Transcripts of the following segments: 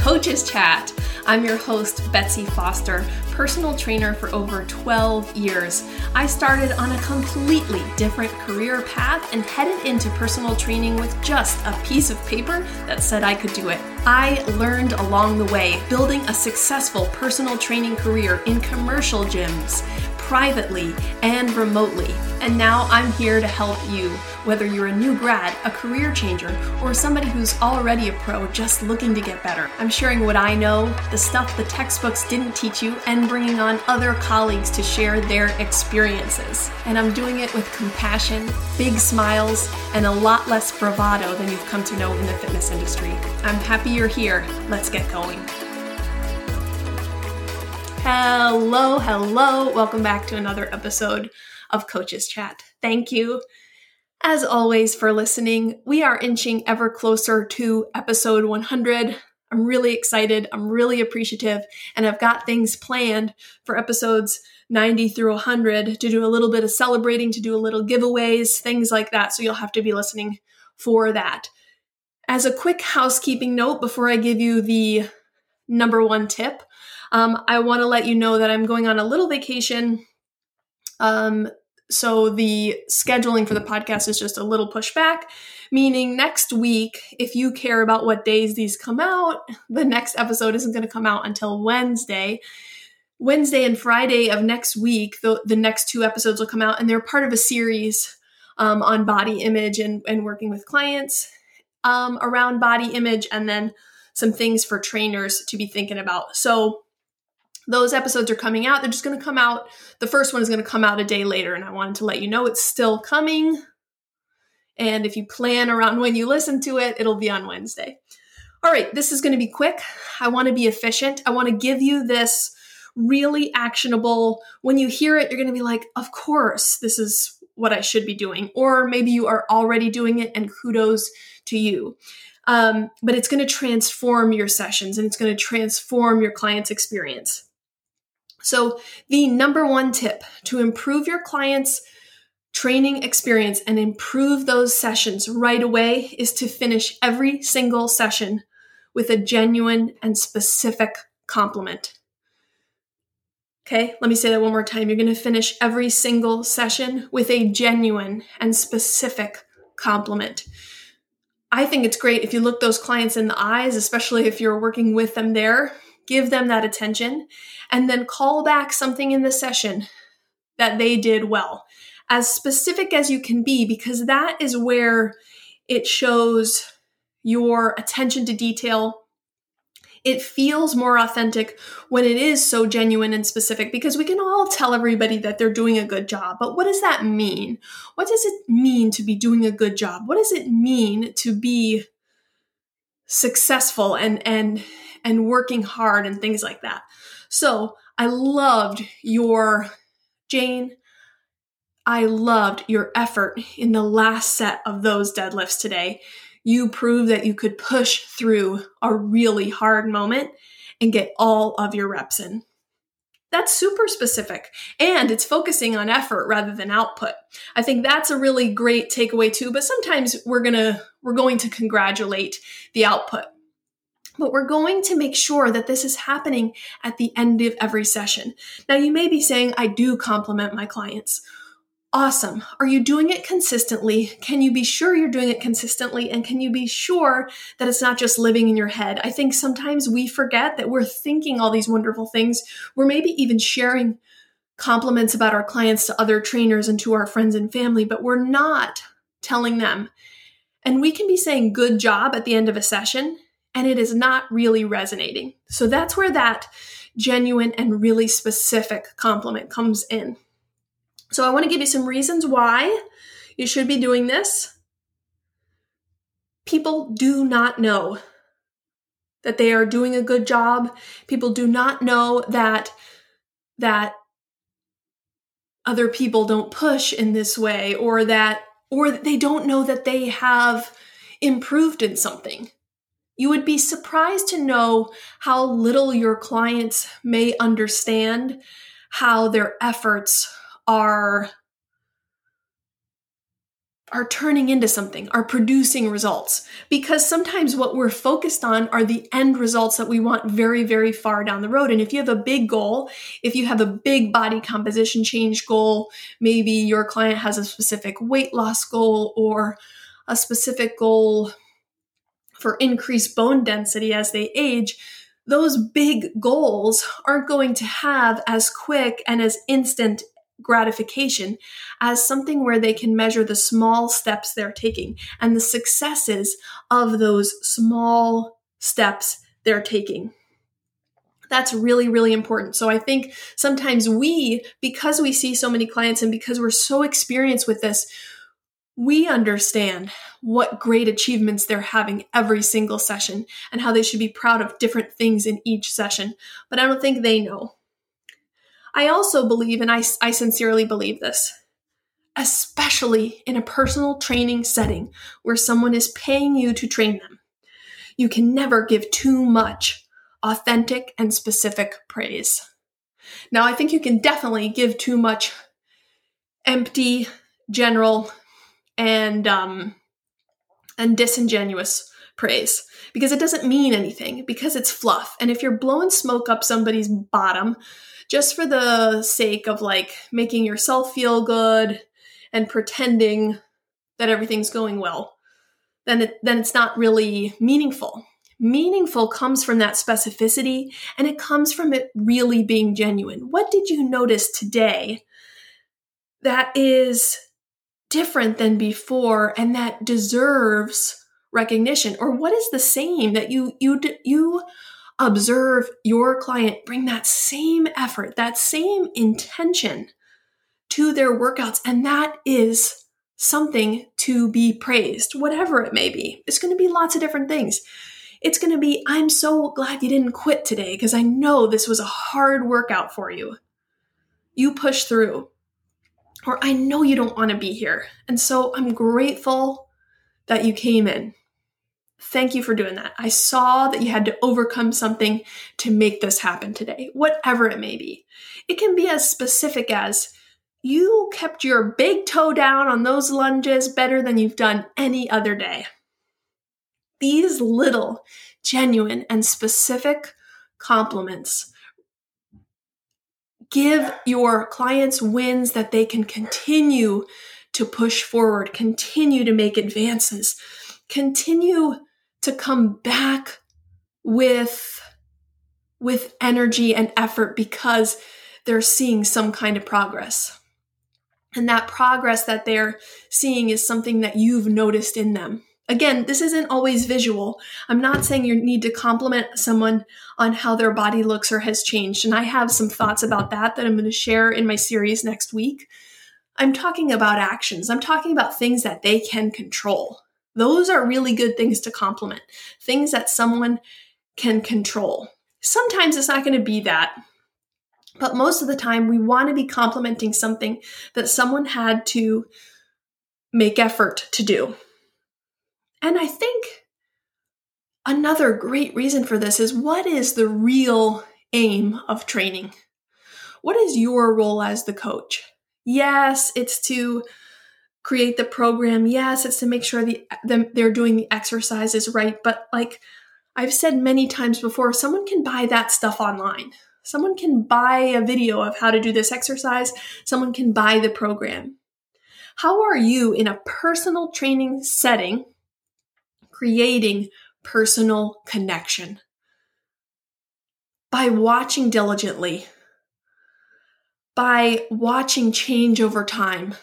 Coaches Chat. I'm your host, Betsy Foster, personal trainer for over 12 years. I started on a completely different career path and headed into personal training with just a piece of paper that said I could do it. I learned along the way, building a successful personal training career in commercial gyms privately and remotely. And now I'm here to help you, whether you're a new grad, a career changer, or somebody who's already a pro just looking to get better. I'm sharing what I know, the stuff the textbooks didn't teach you, and bringing on other colleagues to share their experiences. And I'm doing it with compassion, big smiles, and a lot less bravado than you've come to know in the fitness industry. I'm happy you're here. Let's get going. Hello, hello. Welcome back to another episode of Coaches Chat. Thank you, as always, for listening. We are inching ever closer to episode 100. I'm really excited. I'm really appreciative. And I've got things planned for episodes 90 through 100 to do a little bit of celebrating, to do a little giveaways, things like that. So you'll have to be listening for that. As a quick housekeeping note before I give you the number one tip, um, I want to let you know that I'm going on a little vacation. Um, so the scheduling for the podcast is just a little pushback, meaning next week, if you care about what days these come out, the next episode isn't going to come out until Wednesday. Wednesday and Friday of next week, the, the next two episodes will come out, and they're part of a series um, on body image and, and working with clients um, around body image, and then some things for trainers to be thinking about. So those episodes are coming out. They're just going to come out. The first one is going to come out a day later, and I wanted to let you know it's still coming. And if you plan around when you listen to it, it'll be on Wednesday. All right, this is going to be quick. I want to be efficient. I want to give you this really actionable. When you hear it, you're going to be like, of course, this is what I should be doing. Or maybe you are already doing it, and kudos to you. Um, but it's going to transform your sessions and it's going to transform your client's experience. So, the number one tip to improve your client's training experience and improve those sessions right away is to finish every single session with a genuine and specific compliment. Okay, let me say that one more time. You're going to finish every single session with a genuine and specific compliment. I think it's great if you look those clients in the eyes, especially if you're working with them there, give them that attention and then call back something in the session that they did well. As specific as you can be, because that is where it shows your attention to detail. It feels more authentic when it is so genuine and specific because we can all tell everybody that they're doing a good job. But what does that mean? What does it mean to be doing a good job? What does it mean to be successful and and and working hard and things like that? So I loved your, Jane, I loved your effort in the last set of those deadlifts today. You proved that you could push through a really hard moment and get all of your reps in. That's super specific and it's focusing on effort rather than output. I think that's a really great takeaway too, but sometimes we're to we're going to congratulate the output but we're going to make sure that this is happening at the end of every session. Now, you may be saying, I do compliment my clients. Awesome. Are you doing it consistently? Can you be sure you're doing it consistently? And can you be sure that it's not just living in your head? I think sometimes we forget that we're thinking all these wonderful things. We're maybe even sharing compliments about our clients to other trainers and to our friends and family, but we're not telling them. And we can be saying good job at the end of a session and it is not really resonating. So that's where that genuine and really specific compliment comes in. So I want to give you some reasons why you should be doing this. People do not know that they are doing a good job. People do not know that that other people don't push in this way or that or they don't know that they have improved in something. You would be surprised to know how little your clients may understand how their efforts are are turning into something, are producing results. Because sometimes what we're focused on are the end results that we want very, very far down the road. And if you have a big goal, if you have a big body composition change goal, maybe your client has a specific weight loss goal or a specific goal for increased bone density as they age, those big goals aren't going to have as quick and as instant gratification as something where they can measure the small steps they're taking and the successes of those small steps they're taking. That's really, really important. So I think sometimes we, because we see so many clients and because we're so experienced with this, we understand what great achievements they're having every single session and how they should be proud of different things in each session. But I don't think they know. I also believe, and I, I sincerely believe this, especially in a personal training setting where someone is paying you to train them, you can never give too much authentic and specific praise. Now, I think you can definitely give too much empty, general, and um, and disingenuous praise because it doesn't mean anything because it's fluff. And if you're blowing smoke up somebody's bottom just for the sake of like making yourself feel good and pretending that everything's going well, then it, then it's not really meaningful. Meaningful comes from that specificity and it comes from it really being genuine. What did you notice today that is different than before and that deserves recognition or what is the same that you you you observe your client bring that same effort, that same intention to their workouts. And that is something to be praised, whatever it may be. It's going to be lots of different things. It's going to be, I'm so glad you didn't quit today because I know this was a hard workout for you. You pushed through. Or I know you don't want to be here. And so I'm grateful that you came in. Thank you for doing that. I saw that you had to overcome something to make this happen today, whatever it may be. It can be as specific as you kept your big toe down on those lunges better than you've done any other day. These little, genuine, and specific compliments give your clients wins that they can continue to push forward, continue to make advances, continue to come back with with energy and effort because they're seeing some kind of progress. And that progress that they're seeing is something that you've noticed in them. Again, this isn't always visual. I'm not saying you need to compliment someone on how their body looks or has changed. And I have some thoughts about that that I'm going to share in my series next week. I'm talking about actions. I'm talking about things that they can control. Those are really good things to compliment, things that someone can control. Sometimes it's not going to be that, but most of the time we want to be complimenting something that someone had to make effort to do. And I think another great reason for this is what is the real aim of training? What is your role as the coach? Yes, it's to create the program. Yes, it's to make sure the, the, they're doing the exercises right. But like I've said many times before, someone can buy that stuff online. Someone can buy a video of how to do this exercise. Someone can buy the program. How are you in a personal training setting creating personal connection? By watching diligently, by watching change over time,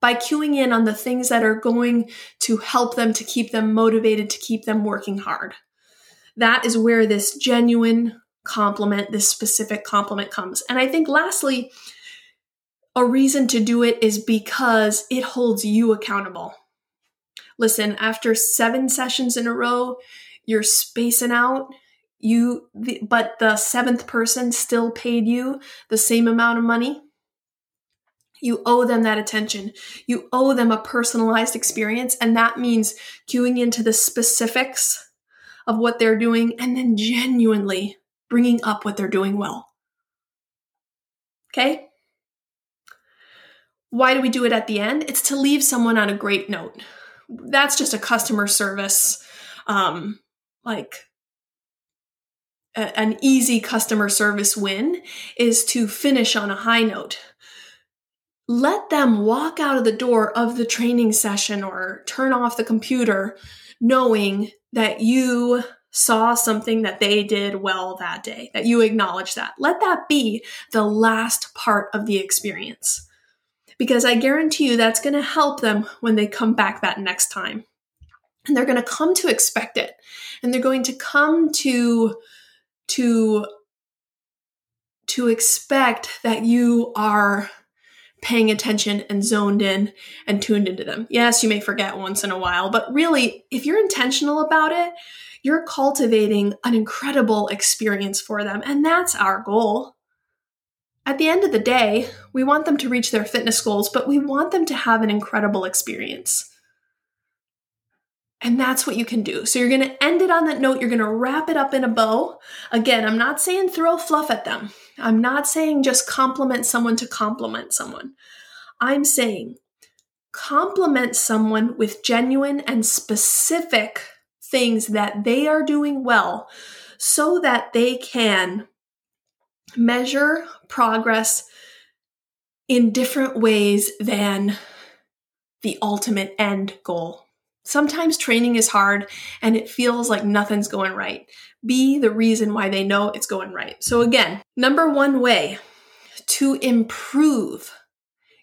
by cueing in on the things that are going to help them to keep them motivated, to keep them working hard. That is where this genuine compliment, this specific compliment comes. And I think lastly, a reason to do it is because it holds you accountable. Listen, after seven sessions in a row, you're spacing out. You, but the seventh person still paid you the same amount of money. You owe them that attention. You owe them a personalized experience. And that means cueing into the specifics of what they're doing and then genuinely bringing up what they're doing well. Okay? why do we do it at the end? It's to leave someone on a great note. That's just a customer service, um, like a, an easy customer service win is to finish on a high note. Let them walk out of the door of the training session or turn off the computer knowing that you saw something that they did well that day, that you acknowledge that. Let that be the last part of the experience. Because I guarantee you that's going to help them when they come back that next time. And they're going to come to expect it. And they're going to come to to to expect that you are paying attention and zoned in and tuned into them. Yes, you may forget once in a while, but really, if you're intentional about it, you're cultivating an incredible experience for them. And that's our goal. At the end of the day, we want them to reach their fitness goals, but we want them to have an incredible experience. And that's what you can do. So you're going to end it on that note. You're going to wrap it up in a bow. Again, I'm not saying throw fluff at them. I'm not saying just compliment someone to compliment someone. I'm saying compliment someone with genuine and specific things that they are doing well so that they can measure progress in different ways than the ultimate end goal. Sometimes training is hard and it feels like nothing's going right. Be the reason why they know it's going right. So, again, number one way to improve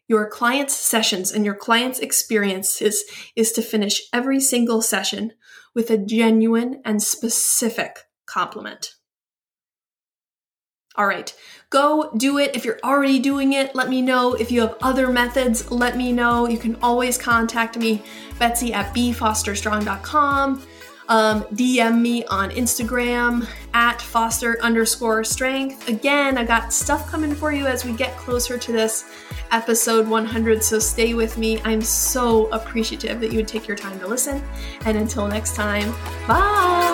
your client's sessions and your client's experiences is to finish every single session with a genuine and specific compliment. All right, go do it. If you're already doing it, let me know. If you have other methods, let me know. You can always contact me, Betsy at bfosterstrong.com. Um, DM me on Instagram at foster underscore strength. Again, I got stuff coming for you as we get closer to this episode 100, so stay with me. I'm so appreciative that you would take your time to listen. And until next time, bye.